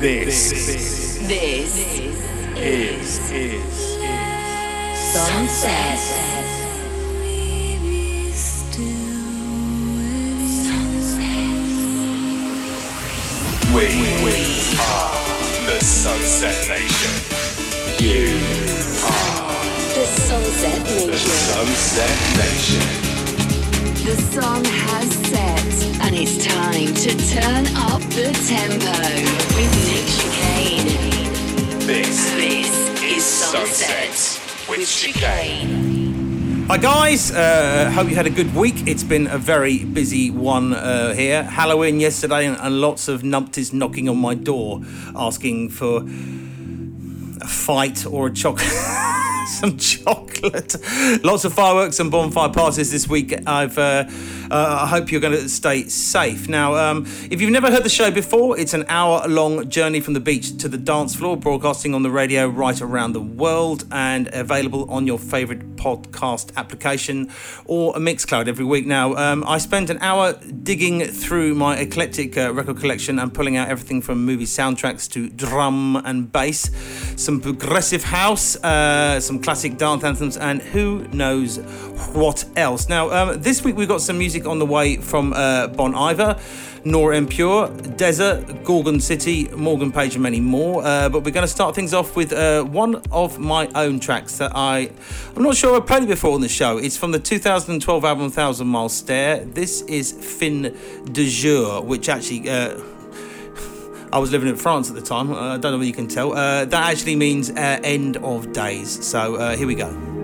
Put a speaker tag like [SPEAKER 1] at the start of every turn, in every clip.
[SPEAKER 1] This,
[SPEAKER 2] This
[SPEAKER 1] is, is, is
[SPEAKER 2] Sunset.
[SPEAKER 1] we, we are the Sunset Nation. You are
[SPEAKER 2] The Sunset Nation.
[SPEAKER 1] the Sunset Nation.
[SPEAKER 2] The sun has set, and it's time to turn up the tempo with Nick Chicane.
[SPEAKER 1] This
[SPEAKER 2] This is Sunset with Chicane.
[SPEAKER 3] Hi guys, uh, hope you had a good week. It's been a very busy one uh, here. Halloween yesterday, and, and lots of numpties knocking on my door, asking for a fight or a chocolate, some chocolate. Lots of fireworks and bonfire parties this week. I've. Uh, uh, I hope you're going to stay safe. Now, um, if you've never heard the show before, it's an hour-long journey from the beach to the dance floor, broadcasting on the radio right around the world, and available on your favourite podcast application or a Mixcloud every week. Now, um, I spent an hour digging through my eclectic uh, record collection and pulling out everything from movie soundtracks to drum and bass, some progressive house, uh, some classic dance anthems, and who knows what else. Now, um, this week we've got some music on the way from uh, Bon Iver. Nora En Pure, Desert, Gorgon City, Morgan Page, and many more. Uh, but we're going to start things off with uh, one of my own tracks that I, I'm not sure I've played before on the show. It's from the 2012 album Thousand Mile Stare. This is Fin de Jour, which actually. Uh, I was living in France at the time. I don't know whether you can tell. Uh, that actually means uh, end of days. So here we go.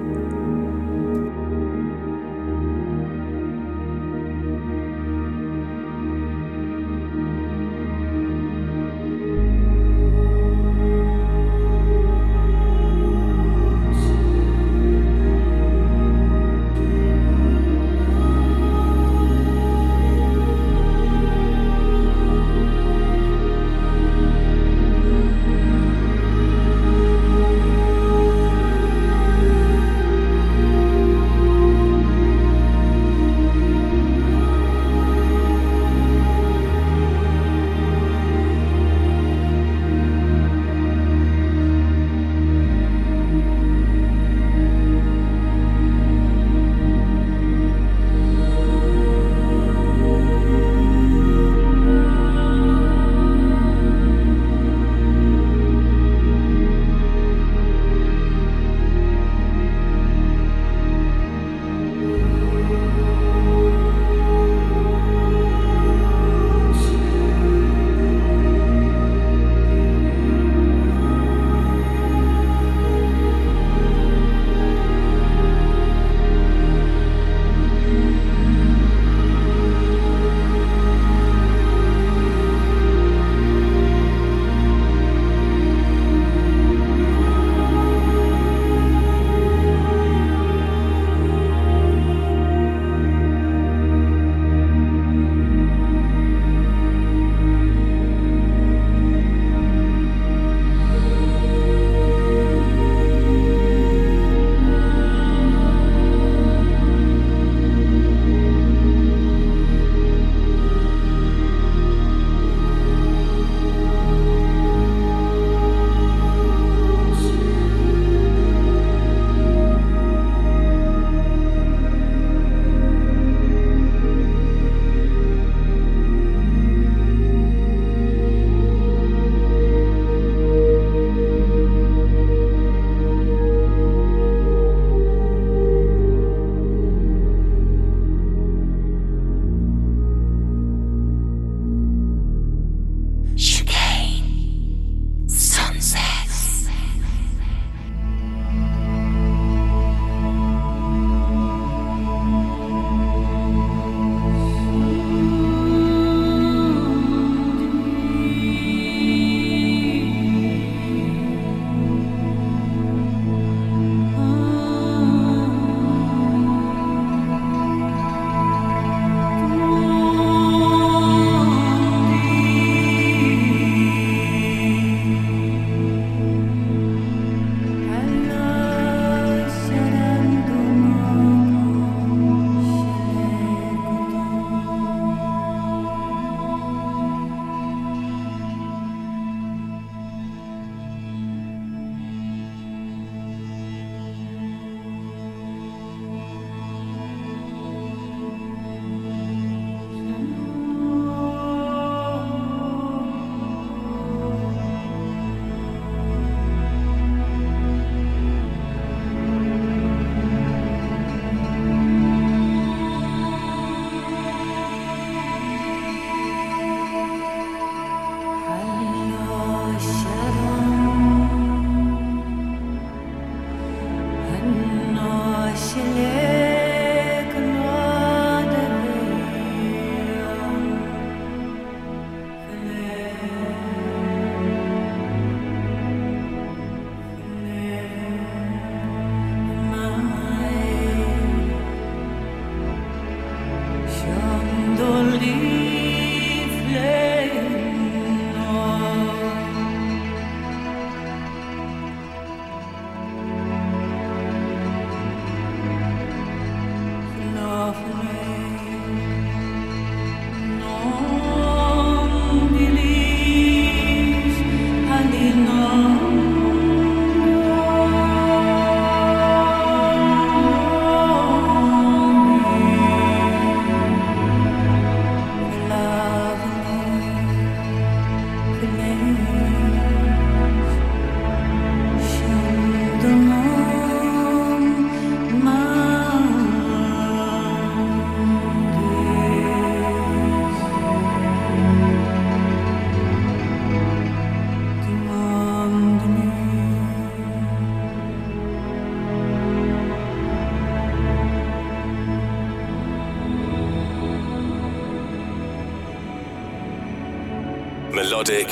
[SPEAKER 1] Melodic,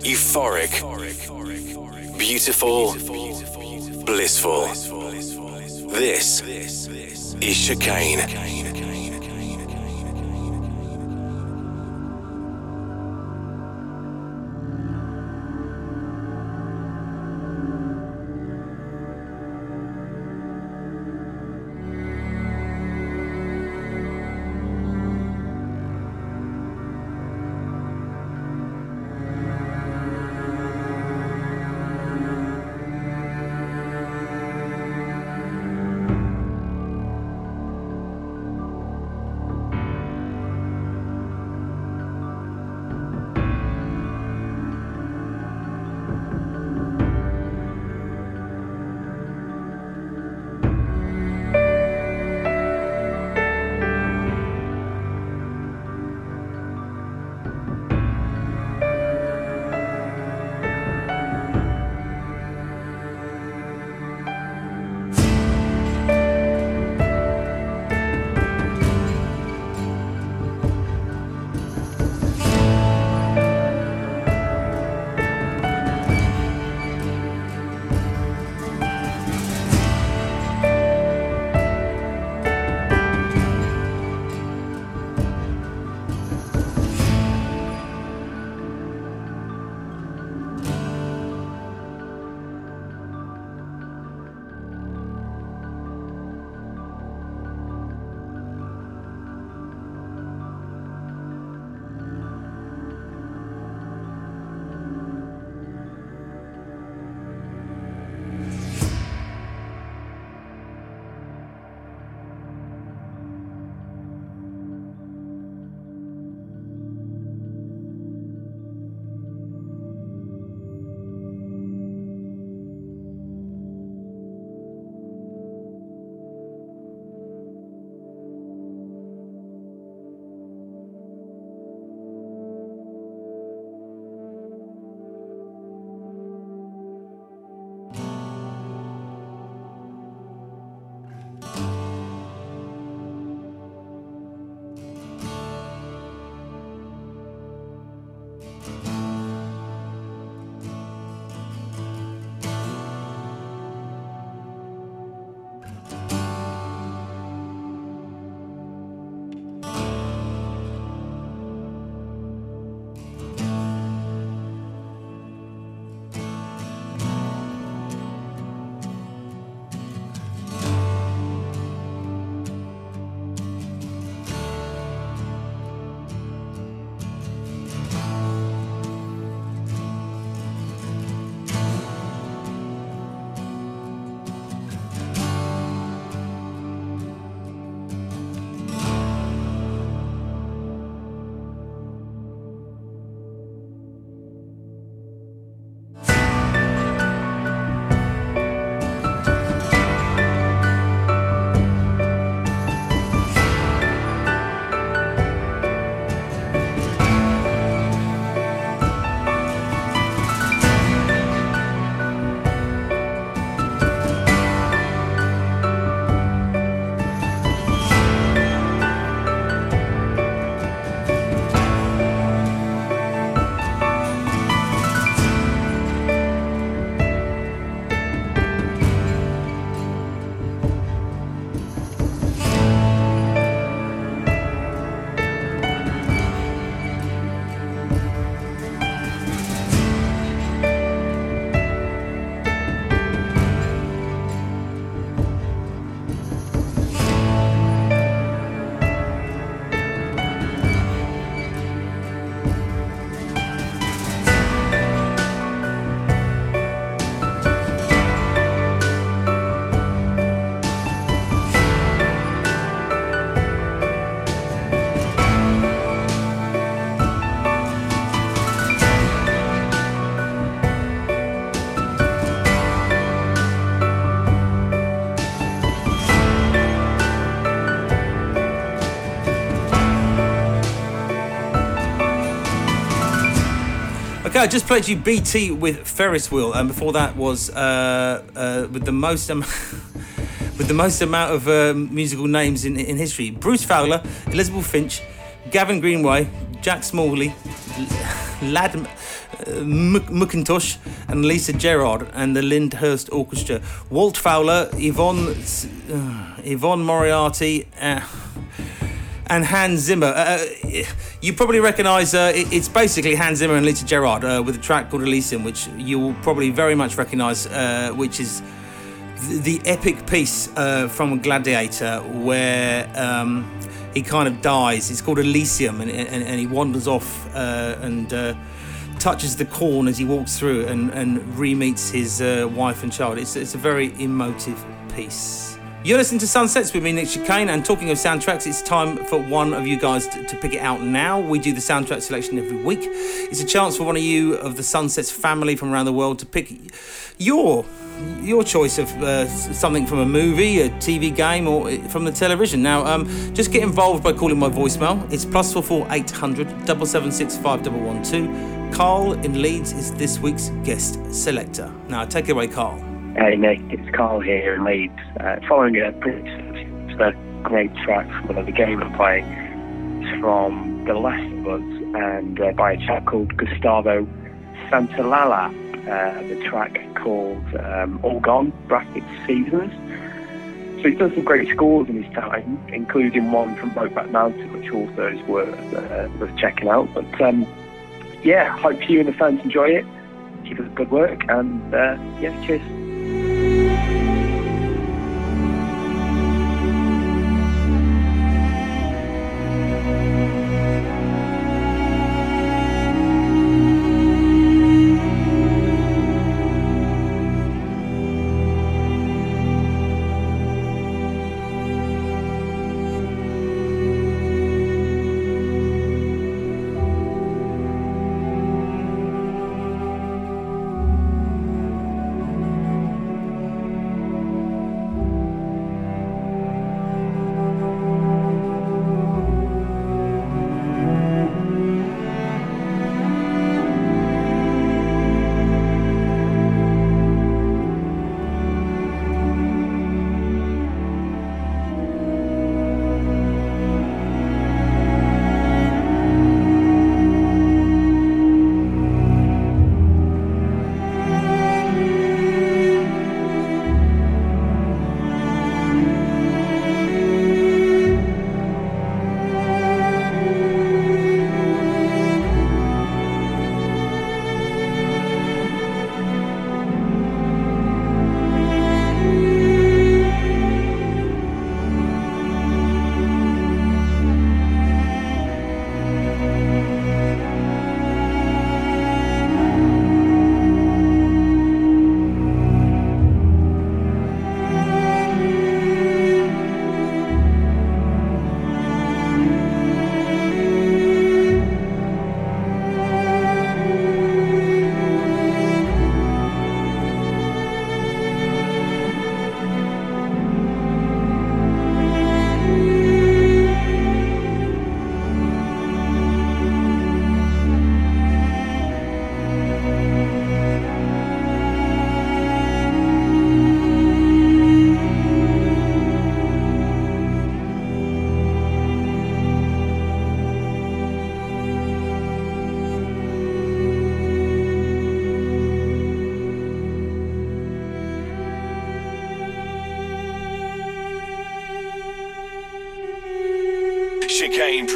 [SPEAKER 1] euphoric, beautiful, blissful. This is Chicane.
[SPEAKER 3] Just played you BT with Ferris Wheel, and before that was uh, uh, with the most am- with the most amount of uh, musical names in, in history: Bruce Fowler, Elizabeth Finch, Gavin Greenway, Jack Smalley, Ladd uh, McIntosh, and Lisa Gerrard, and the Lyndhurst Orchestra. Walt Fowler, Yvonne, uh, Yvonne Moriarty. And Hans Zimmer. Uh, uh you probably recognise uh, it's basically Hans Zimmer and Lisa Gerrard uh, with a track called Elysium, which you will probably very much recognise, uh, which is the, epic piece uh, from Gladiator where um, he kind of dies. It's called Elysium, and, and, and he wanders off and touches the corn as he walks through and, and re-meets his wife and child. It's, it's a very emotive piece. You're listening to Sunsets with me, Nick Chicane, and talking of soundtracks, it's time for one of you guys to, to, pick it out now. We do the soundtrack selection every week. It's a chance for one of you of the Sunsets family from around the world to pick your your choice of uh, something from a movie, a TV game, or from the television. Now, um, just get involved by calling my voicemail. It's plus four four eight hundred double seven six five double one two. Carl in Leeds is this week's guest selector. Now, take it away, Carl.
[SPEAKER 4] Hey Nick, it's Carl here in Leeds. Uh, following a pretty great track from another game I'm playing. It's from The Last of Us and uh, by a chap called Gustavo Santaolalla. Uh, the track called um, All Gone, brackets Seasons. So he's done some great scores in his time, including one from Brokeback Mountain, which also is worth, uh, worth checking out. But um, yeah, hope you and the fans enjoy it. Keep up the good work, and uh, yeah, cheers.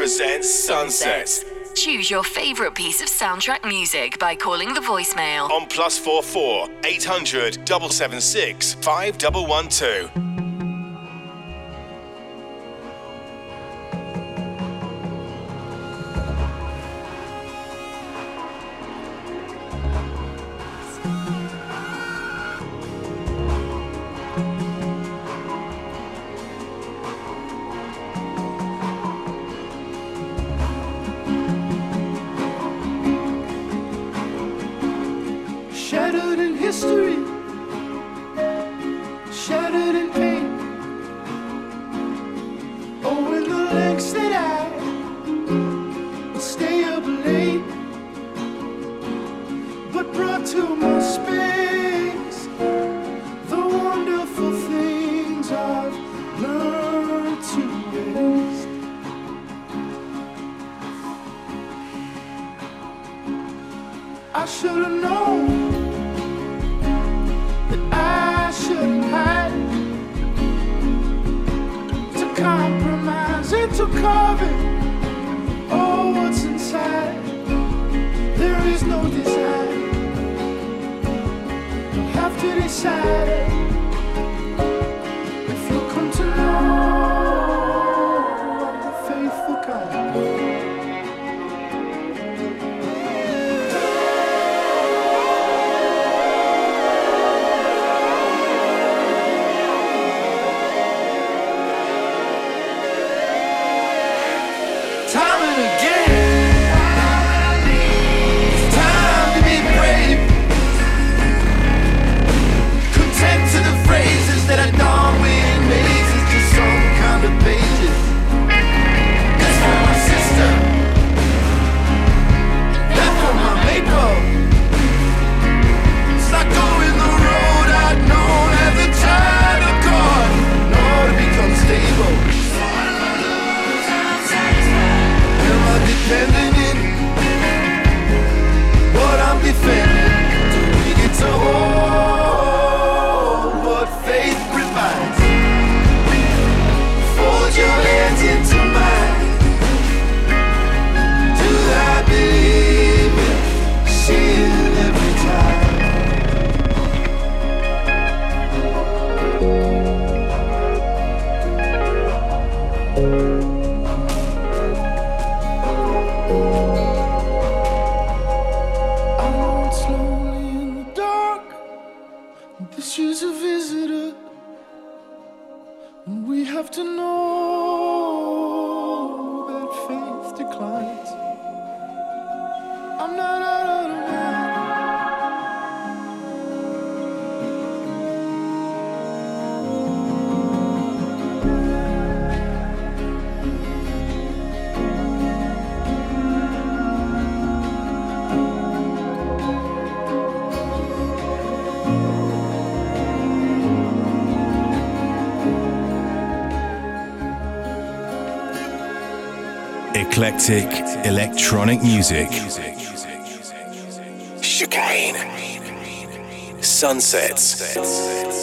[SPEAKER 1] presents
[SPEAKER 2] Choose your favorite piece of soundtrack music by calling the voicemail
[SPEAKER 1] on plus 44 800 776 5112. next
[SPEAKER 5] eclectic electronic music. Chicane. Sunsets.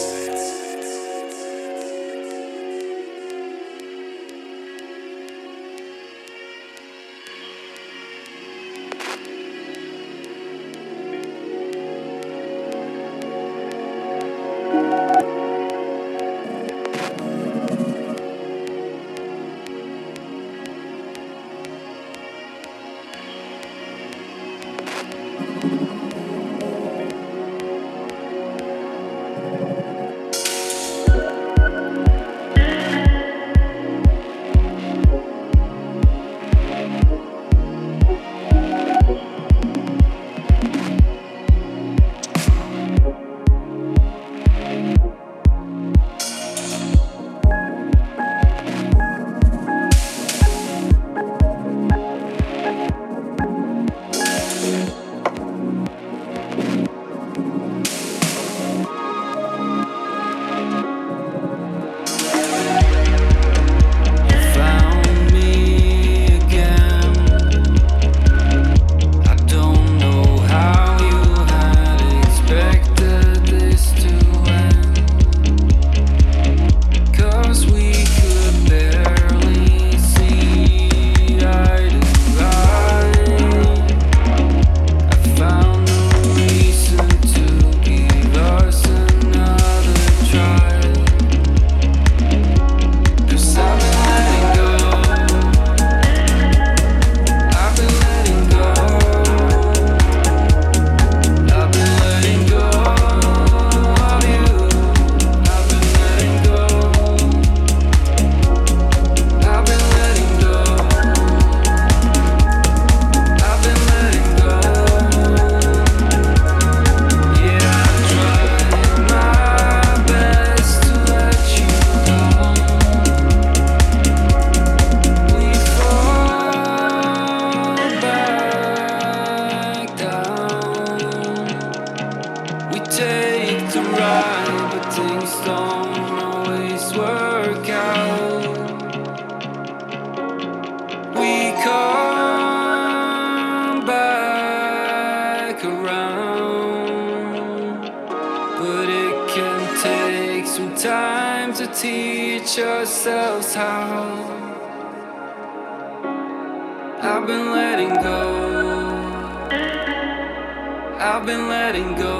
[SPEAKER 5] Letting go.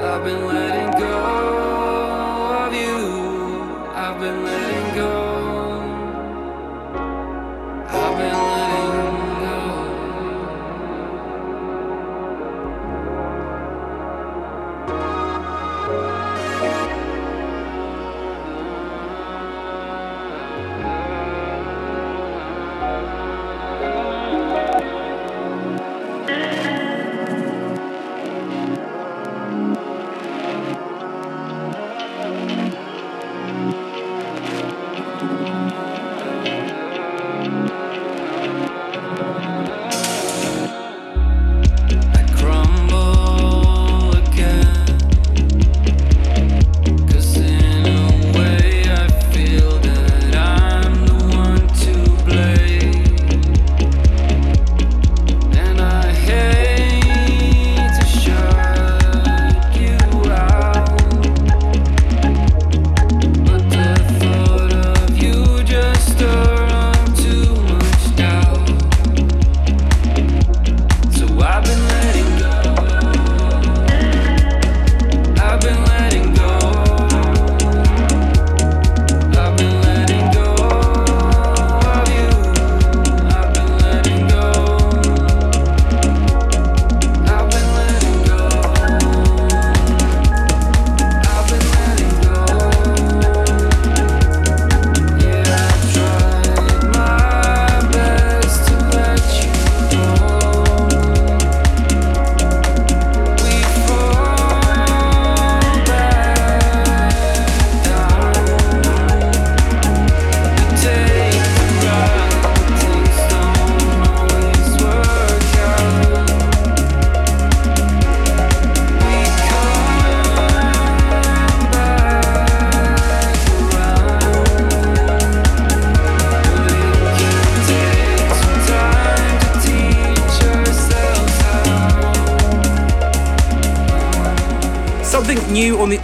[SPEAKER 5] I've been letting go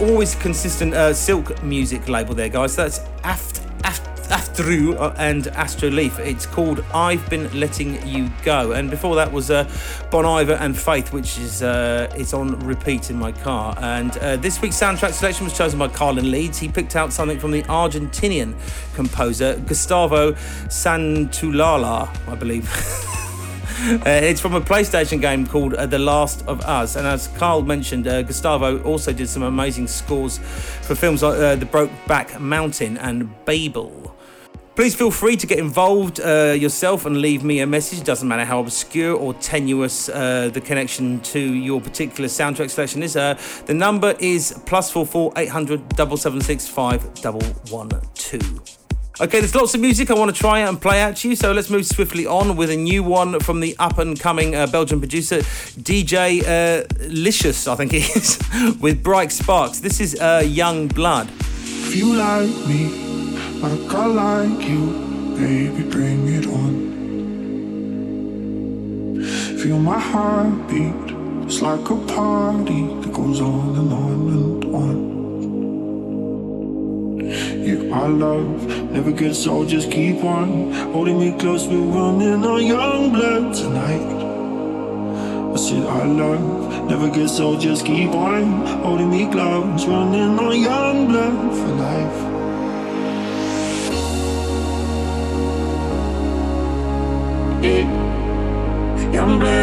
[SPEAKER 5] always
[SPEAKER 3] consistent uh, Silk music label there, guys. That's Aft, Aft, Aftru uh, and Astro Leaf. It's called I've Been Letting You Go. And before that was uh, Bon Iver and Faith, which is uh, it's on repeat in my car. And uh, this week's soundtrack selection was chosen by Carl in Leeds. He picked out something from the Argentinian composer Gustavo Santulala, I believe. Uh, it's from a PlayStation game called uh, The Last of Us, and as Carl mentioned, uh, Gustavo also did some amazing scores for films like uh, The Brokeback Mountain and Babel. Please feel free to get involved uh, yourself and leave me a message. Doesn't matter how obscure or tenuous uh, the connection to your particular soundtrack selection is. The number is plus four four eight hundred double seven six five double one two. Okay, there's lots of music I want to try and play at you, so let's move swiftly on with a new one from the up and coming uh, Belgian producer DJ uh, Licious, I think he is, with Bright Sparks. This is uh, Young Blood.
[SPEAKER 6] If you like me, like I like you, baby, bring it on. Feel my heartbeat, it's like a party that goes on and on and on. Yeah, are love never gets old, just keep on holding me close. We're running on young blood tonight. I said our love never gets old, just keep on holding me close, running on young blood for life. Young blood.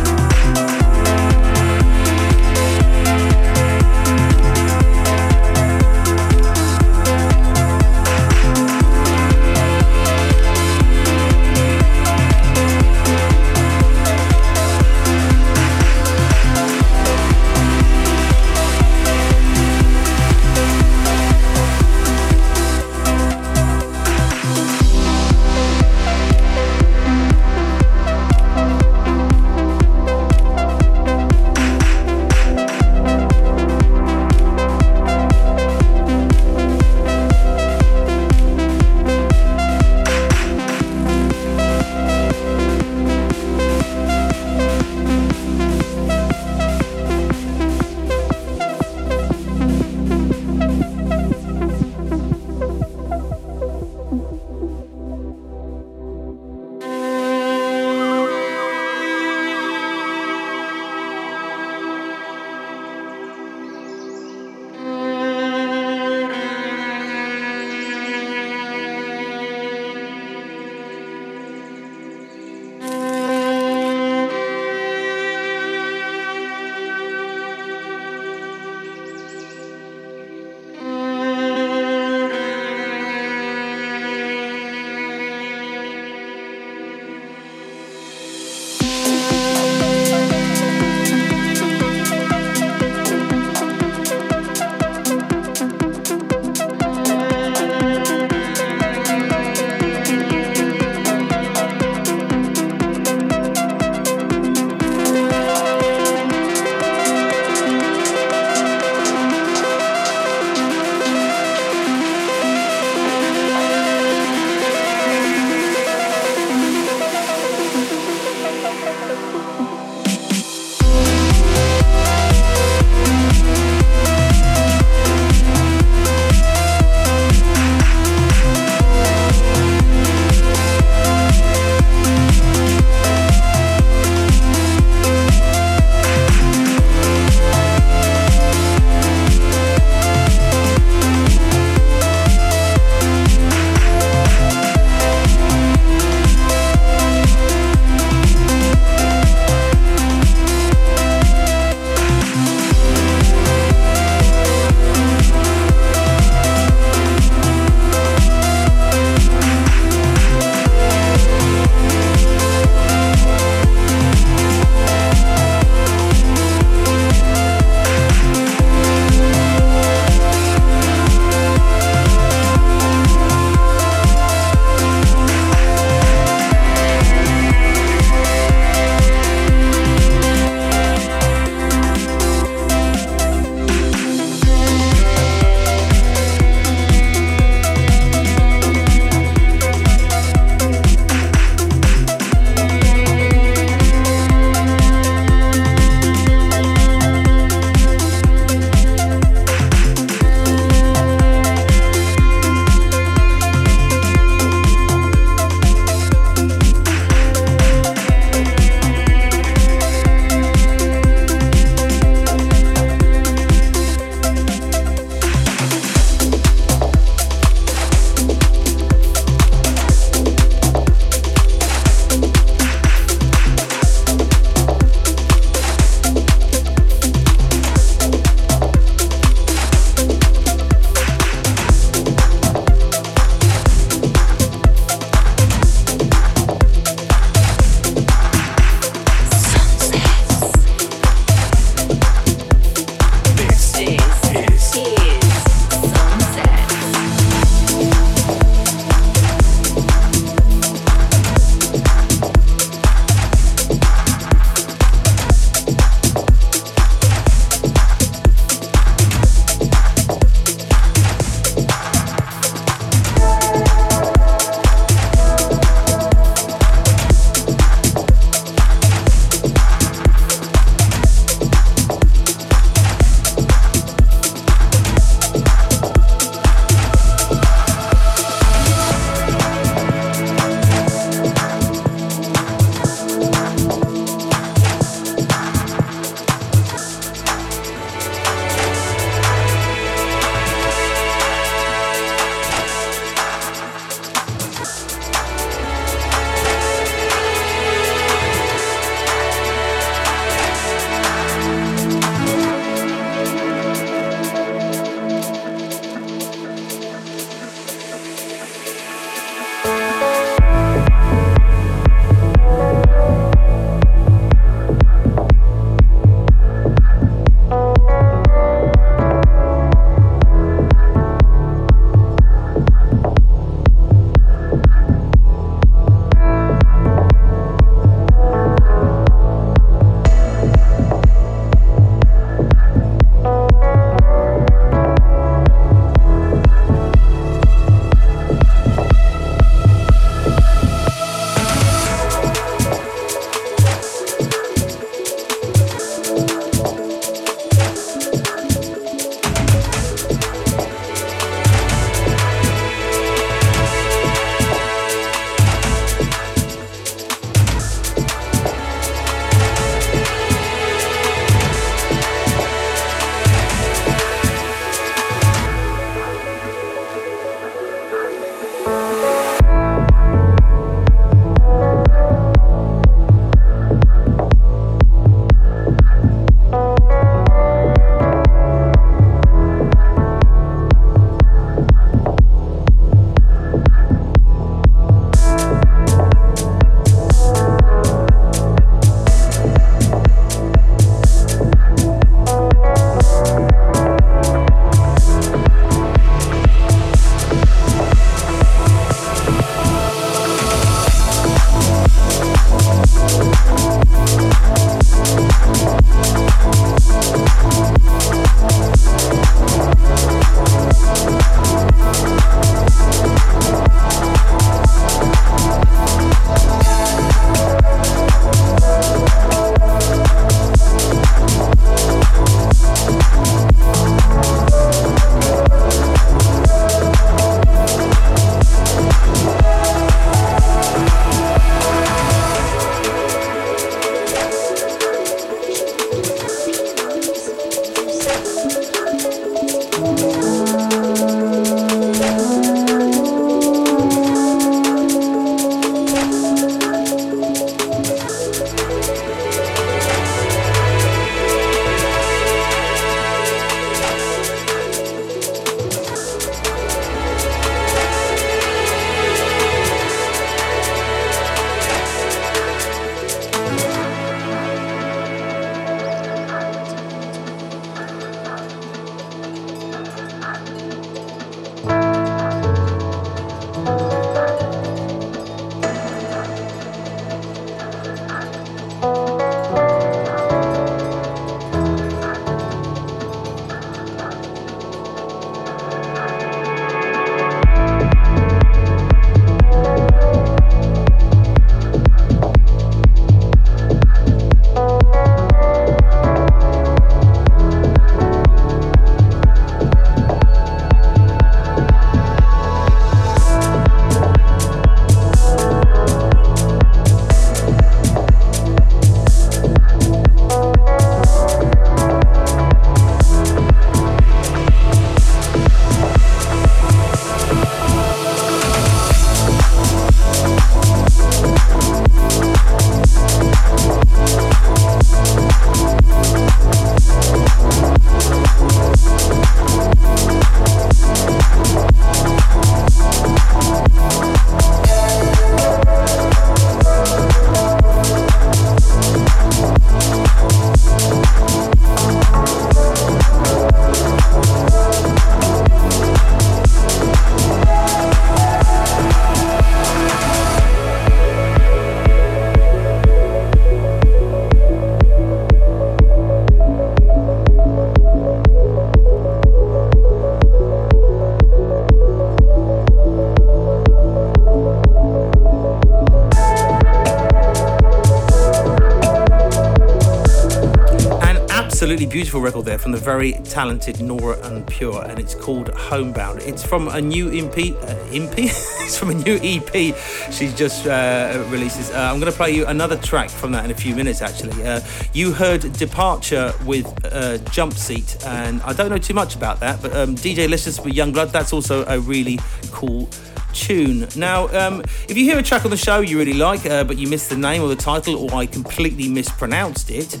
[SPEAKER 3] Beautiful record there from the very talented Nora En Pure, and it's called Homebound. It's from a new EP. Uh, EP? it's from a new EP she just uh, releases. Uh, I'm going to play you another track from that in a few minutes, actually. Uh, you heard Departure with uh, Jump Seat, and I don't know too much about that, but um, DJ Licious with Youngblood, that's also a really cool tune. Now, um, if you hear a track on the show you really like, uh, but you missed the name or the title, or I completely mispronounced it,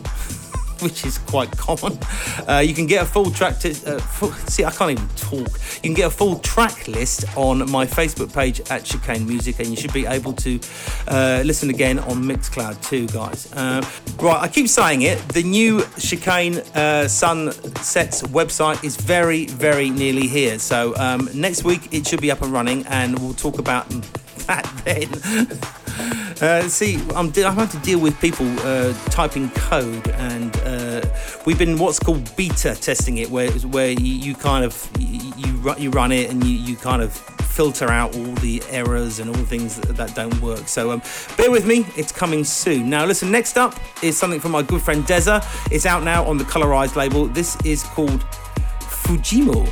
[SPEAKER 3] which is quite common. Uh, you can get a full track. To, uh, full, see, I can't even talk. You can get a full track list on my Facebook page at Chicane Music, and you should be able to uh, listen again on Mixcloud too, guys. Uh, right, I keep saying it. The new Chicane uh, Sunsets website is very, very nearly here. So um, next week it should be up and running, and we'll talk about that then. Uh, see, I'm, I'm having to deal with people uh, typing code, and uh, we've been what's called beta testing it, where where you, you kind of you, you run it and you, you kind of filter out all the errors and all the things that, that don't work. So um, bear with me, it's coming soon. Now, listen, next up is something from my good friend Dezza. It's out now on the Colorized label. This is called Fujimo.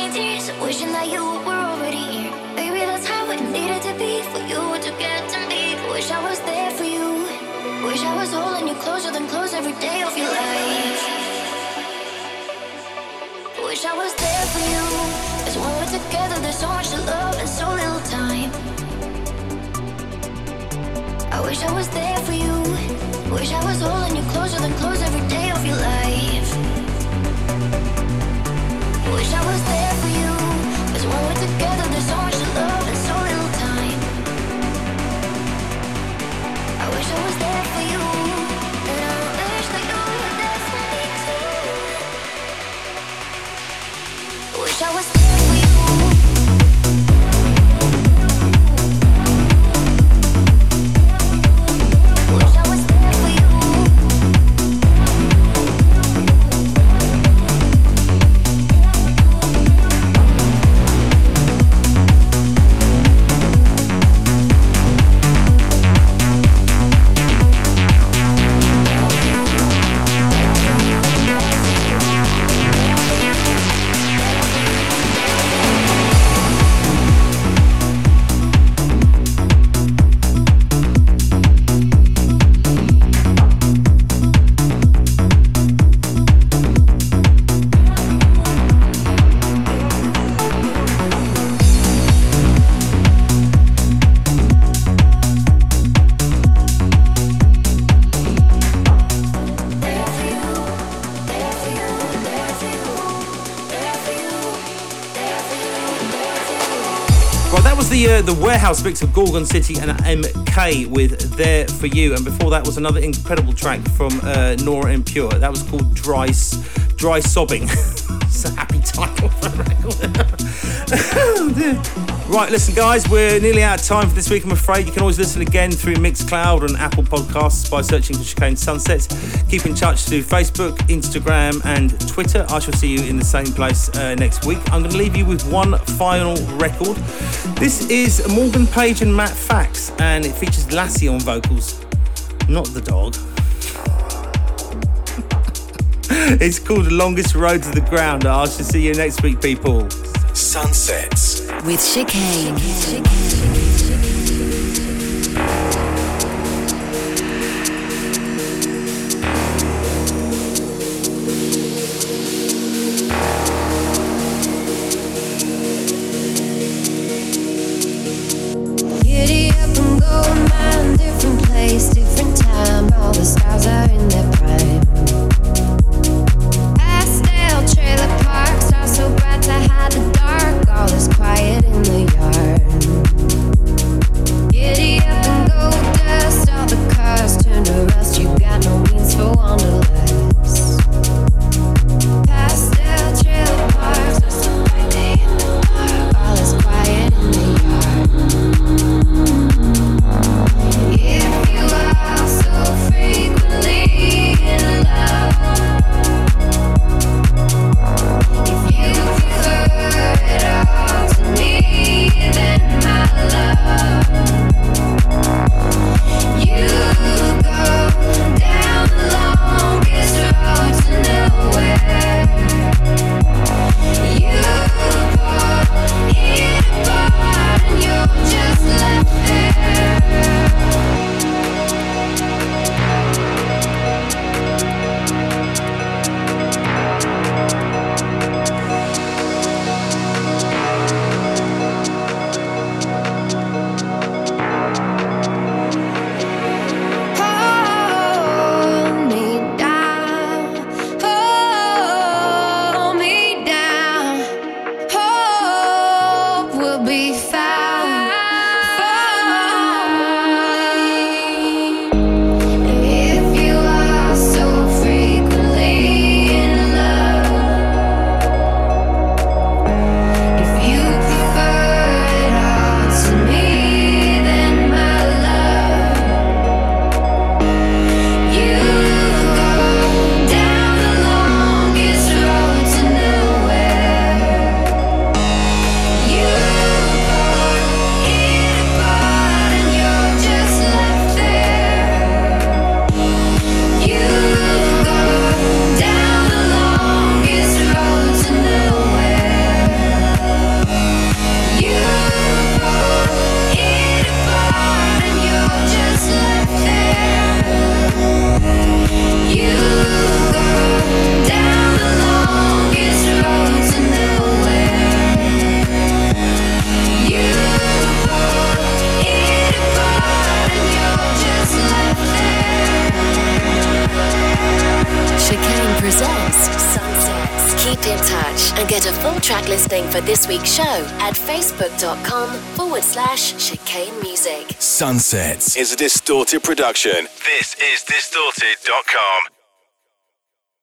[SPEAKER 7] Wishing that you were already here. Baby, that's how it needed to be for you to get to me. Wish I was there for you. Wish I was holding you closer than close every day of your life. Wish I was there for you. Cause when we're together, there's so much to love and so little time. I wish I was there
[SPEAKER 3] The warehouse mix of Gorgon City and MK with "There for You," and before that was another incredible track from uh, Nora En Pure. That was called "Dry Dry Sobbing." it's a happy title for a record. Right, listen, guys, we're nearly out of time for this week. I'm afraid you can always listen again through Mixcloud and Apple Podcasts by searching for Chicane Sunsets. Keep in touch through Facebook, Instagram, and Twitter. I shall see you in the same place uh, next week. I'm going to leave you with one final record. This is Morgan Page and Matt Fax, and it features Lassie on vocals, not the dog. it's called The Longest Road to the Ground. I shall see you next week, people.
[SPEAKER 1] Sunsets.
[SPEAKER 2] With chicane.
[SPEAKER 8] Giddy up and go, man. Different place, different time. All the stars are Giddy up and go, dust. All the cars turn to rust. You got no means for wanderlust.
[SPEAKER 9] Music.
[SPEAKER 1] Sunsets is a distorted production. This is distorted.com.